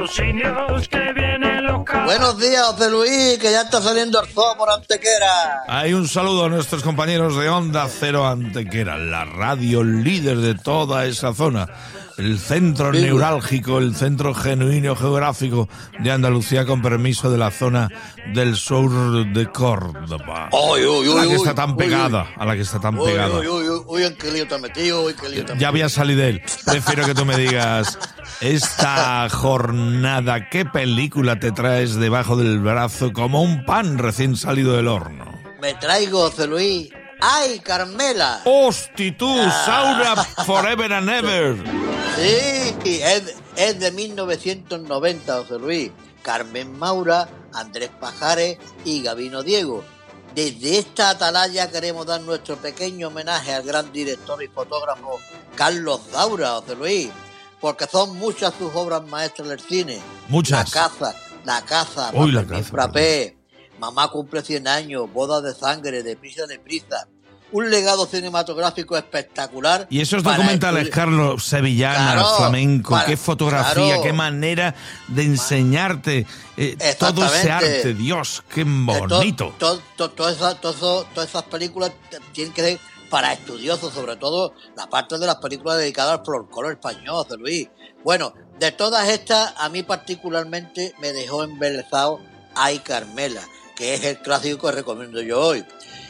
los indios que vienen los cabos. Buenos días, José Luis, que ya está saliendo el zoo por Antequera. Hay un saludo a nuestros compañeros de Onda Cero Antequera, la radio líder de toda esa zona. El centro neurálgico, el centro genuino geográfico de Andalucía con permiso de la zona del sur de Córdoba. A la que está tan pegada, a la que está tan Uy, pegada. uy, uy, uy, uy, en qué lío te has metido, uy, qué lío te has Ya había salido de él. Prefiero que tú me digas, esta jornada, ¿qué película te traes debajo del brazo como un pan recién salido del horno? Me traigo, José Luis. ¡Ay, Carmela! ¡Hosti tú! ¡Saura Forever and Ever! Sí, es, es de 1990, José Luis. Carmen Maura, Andrés Pajares y Gabino Diego. Desde esta atalaya queremos dar nuestro pequeño homenaje al gran director y fotógrafo Carlos Daura, José Luis, porque son muchas sus obras maestras del cine. Muchas. La caza, la caza, Uy, la caza, Frappé, Mamá cumple 100 años, Boda de sangre, de prisa de prisa. Un legado cinematográfico espectacular. Y esos documentales, Carlos, sevillana, Claro, flamenco, para- qué fotografía, claro. qué manera de enseñarte eh, todo ese arte. Dios, qué to- bonito. to- to- todas esas- películas tienen que ser para estudiosos, sobre todo la parte de las películas dedicadas al folclore español, José Luis. Bueno, de todas estas, a mí particularmente me dejó embelesado Ay Carmela, que es el clásico que recomiendo yo hoy.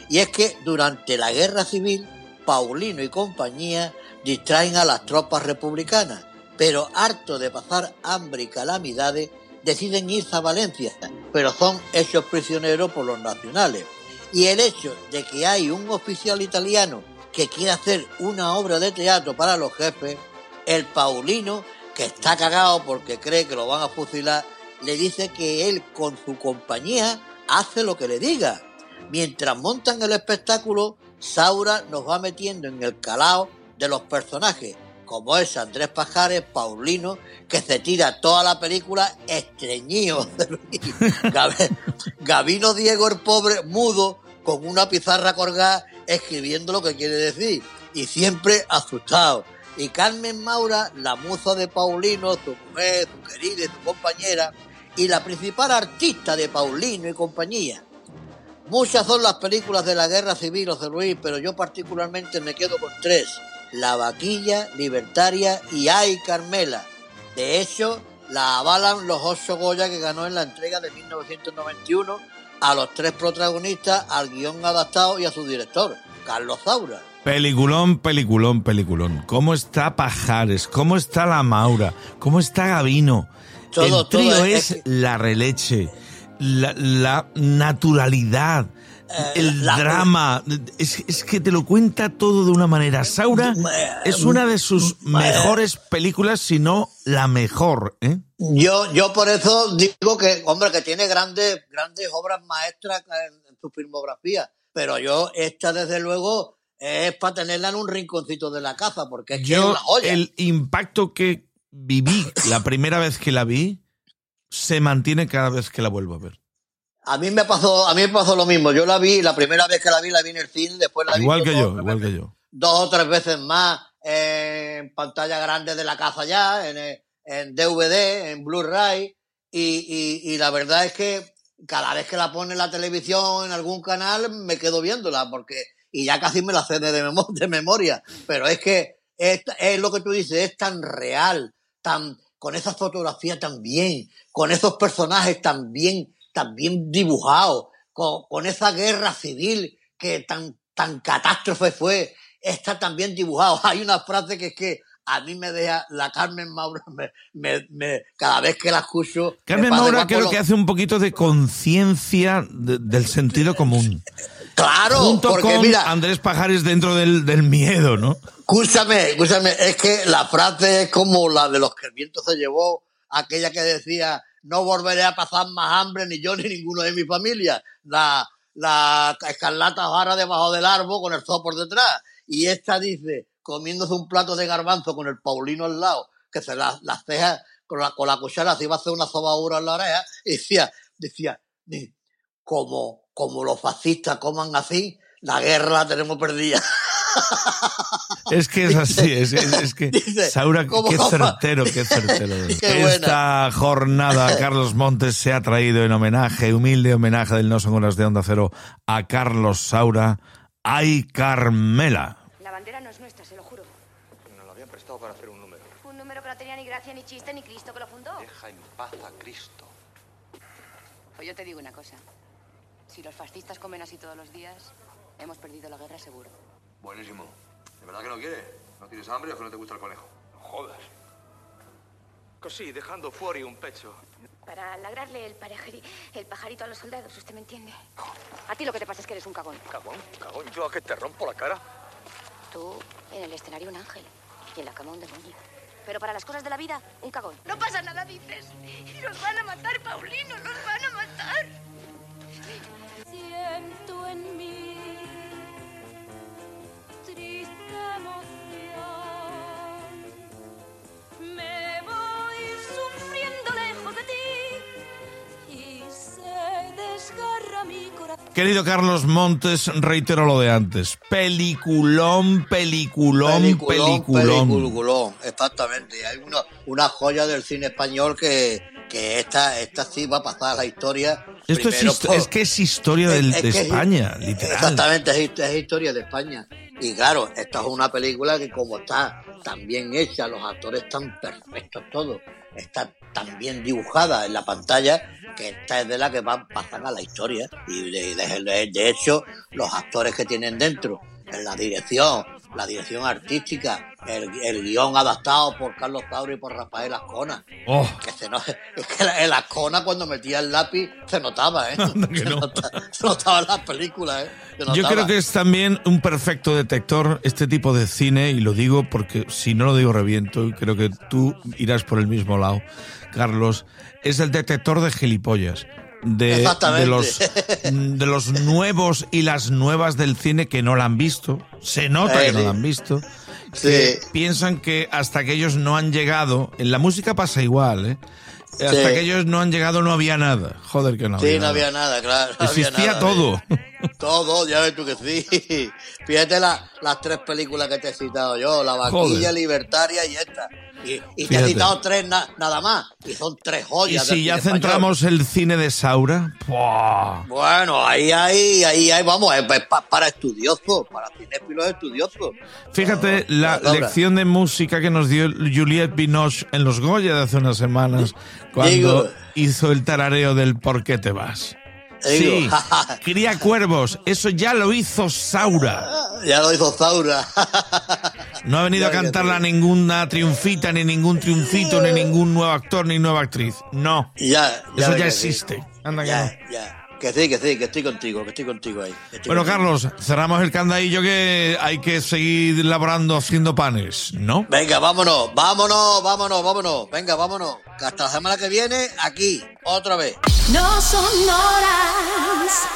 Y es que durante la guerra civil, Paulino y compañía distraen a las tropas republicanas, pero harto de pasar hambre y calamidades, deciden irse a Valencia, pero son hechos prisioneros por los nacionales. Y el hecho de que hay un oficial italiano que quiere hacer una obra de teatro para los jefes, el Paulino, que está cagado porque cree que lo van a fusilar, le dice que él con su compañía hace lo que le diga. Mientras montan el espectáculo, Saura nos va metiendo en el calao de los personajes, como es Andrés Pajares, Paulino, que se tira toda la película estreñido. Gab- Gabino Diego, el pobre, mudo, con una pizarra colgada, escribiendo lo que quiere decir, y siempre asustado. Y Carmen Maura, la musa de Paulino, su mujer, su querida y su compañera, y la principal artista de Paulino y compañía. Muchas son las películas de la guerra civil, José Luis, pero yo particularmente me quedo con tres. La Vaquilla, Libertaria y Ay Carmela. De hecho, la avalan los ocho Goya que ganó en la entrega de 1991 a los tres protagonistas, al guion adaptado y a su director, Carlos Zaura. Peliculón, peliculón, peliculón. ¿Cómo está Pajares? ¿Cómo está la Maura? ¿Cómo está Gavino? Todo, el trío todo, es, es- la releche, la, la naturalidad, el Eh, la- drama. Es, es que te lo cuenta todo de una manera. Saura es una de sus mejores películas, si no la mejor. ¿eh? Yo, yo por eso digo que, hombre, que tiene grandes, grandes obras maestras en, su filmografía, pero yo esta desde luego es para tenerla en un rinconcito de la casa, porque es que es Yo, una joya. el impacto que viví la primera vez que la vi se mantiene cada vez que la vuelvo a ver. A mí me pasó, a mí me pasó lo mismo. Yo la vi, la primera vez que la vi, la vi en el cine, después la Igual vi que dos, yo, igual veces- que yo. dos o tres veces más en pantalla grande de la casa ya, en, en DVD, en Blu-ray, y, y, y la verdad es que cada vez que la pone en la televisión, en algún canal, me quedo viéndola, porque, y ya casi me la sé de, memo- de memoria, pero es que es, es lo que tú dices, es tan real, tan, con esa fotografía tan bien, con esos personajes tan bien, tan bien dibujados, con, con esa guerra civil que tan, tan catástrofe fue, está tan bien dibujado. Hay una frase que es que a mí me deja la Carmen Maura, me, me, me- cada vez que la escucho. me Carmen Maura creo que hace un poquito de conciencia de- del sentido común. Claro, Junto porque con mira, Andrés Pajares dentro del, del miedo, ¿no? escúchame, escúchame, es que la frase es como la de los que el viento se llevó, aquella que decía, no volveré a pasar más hambre ni yo ni ninguno de mi familia. La, la escarlata vara debajo del árbol con el zoo por detrás. Y esta dice, comiéndose un plato de garbanzo con el Paulino al lado, que se las las cejas con la, con la cuchara se iba a hacer una sobadura en la oreja, y decía, decía, como, como los fascistas coman así, la guerra la tenemos perdida. Es que es así, es, es- es que Dice, Saura, ¿cómo qué certero, qué certero. Qué. Esta jornada Carlos Montes se ha traído en homenaje, humilde homenaje del No Son Horas de Onda Cero a Carlos Saura. ¡Ay, Carmela! La bandera no es nuestra, se lo juro. Nos lo habían prestado para hacer un número. Un número que no tenía ni gracia, ni chiste, ni Cristo que lo fundó. Deja en paz a Cristo. Pues yo te digo una cosa. Si los fascistas comen así todos los días, hemos perdido la guerra seguro. Buenísimo. ¿De verdad que no quiere? ¿No tienes hambre o que no te gusta el conejo? Jodas. Così, dejando fuori un pecho. Para lagrarle el, parejeri- el pajarito a los soldados, ¿usted me entiende? A ti lo que te pasa es que eres un cagón. Cagón, cagón, yo a que te rompo la cara. Tú, en el escenario, un ángel. Y en la cama, un demonio. Pero para las cosas de la vida, un cagón. No pasa nada, dices. Y nos van a matar, Paulino, nos van a matar. Siento en mí Querido Carlos Montes, reitero lo de antes. Peliculón, peliculón, peliculón. peliculón, exactamente. Hay una, una joya del cine español que, que esta, esta sí va a pasar a la historia. Esto es, primero histo- por- es que es historia del- Es- es de que España, literal. Exactamente, es historia de España. Y claro, esta es una película que como está tan bien hecha, los actores están perfectos todos, está tan bien dibujada en la pantalla, que esta es de la que van a pasar a la historia. Y de, de- de hecho, los actores que tienen dentro, en la dirección, la dirección artística, el, el guion adaptado por Carlos Tauro y por Rafael Ascona. Oh, Que se no- es que el Ascona cuando metía el lápiz se notaba, ¿eh? Se, no. nota- se notaba en las películas, ¿eh? Yo notaba. creo que es también un perfecto detector este tipo de cine, y lo digo porque si no lo digo reviento, y creo que tú irás por el mismo lado, Carlos, es el detector de gilipollas. De, de los de los nuevos y las nuevas del cine que no la han visto se nota que no la han visto Sí. que piensan que hasta que ellos no han llegado en la música pasa igual eh hasta Sí. que ellos no han llegado no había nada joder que no Sí, había no nada. había nada, claro. no había existía nada, todo ¿eh? Todo, ya ves tú que sí. Fíjate la- las tres películas que te he citado yo, La Vaquilla, Joder. Libertaria y esta. Y, y te he citado tres na- nada más. Y son tres y joyas. del si ya cine español. centramos el cine de Saura ¡buah! Bueno, ahí, ahí, ahí, ahí vamos, es pa- para estudiosos, para cinéfilos estudiosos. Fíjate la lección de música que nos dio Juliette Binoche en los Goya de hace unas semanas, cuando Digo. hizo el tarareo del ¿Por qué te vas? Sí, cría cuervos, eso ya lo hizo Saura. ya lo hizo Zaura. No ha venido a Ya, ya cantarla ninguna triunfita, ni ningún triunfito, ni ningún nuevo actor, ni nueva actriz. No, ya, eso ya que sí. existe. Anda que Ya, no. ya. Que sí, que sí, que estoy contigo, que estoy contigo ahí. que estoy Bueno, contigo. Carlos, cerramos el candadillo que hay que seguir laborando haciendo panes, ¿no? Venga, vámonos, vámonos, vámonos, vámonos. Venga, vámonos. Que hasta la semana que viene, aquí, otra vez. No son horas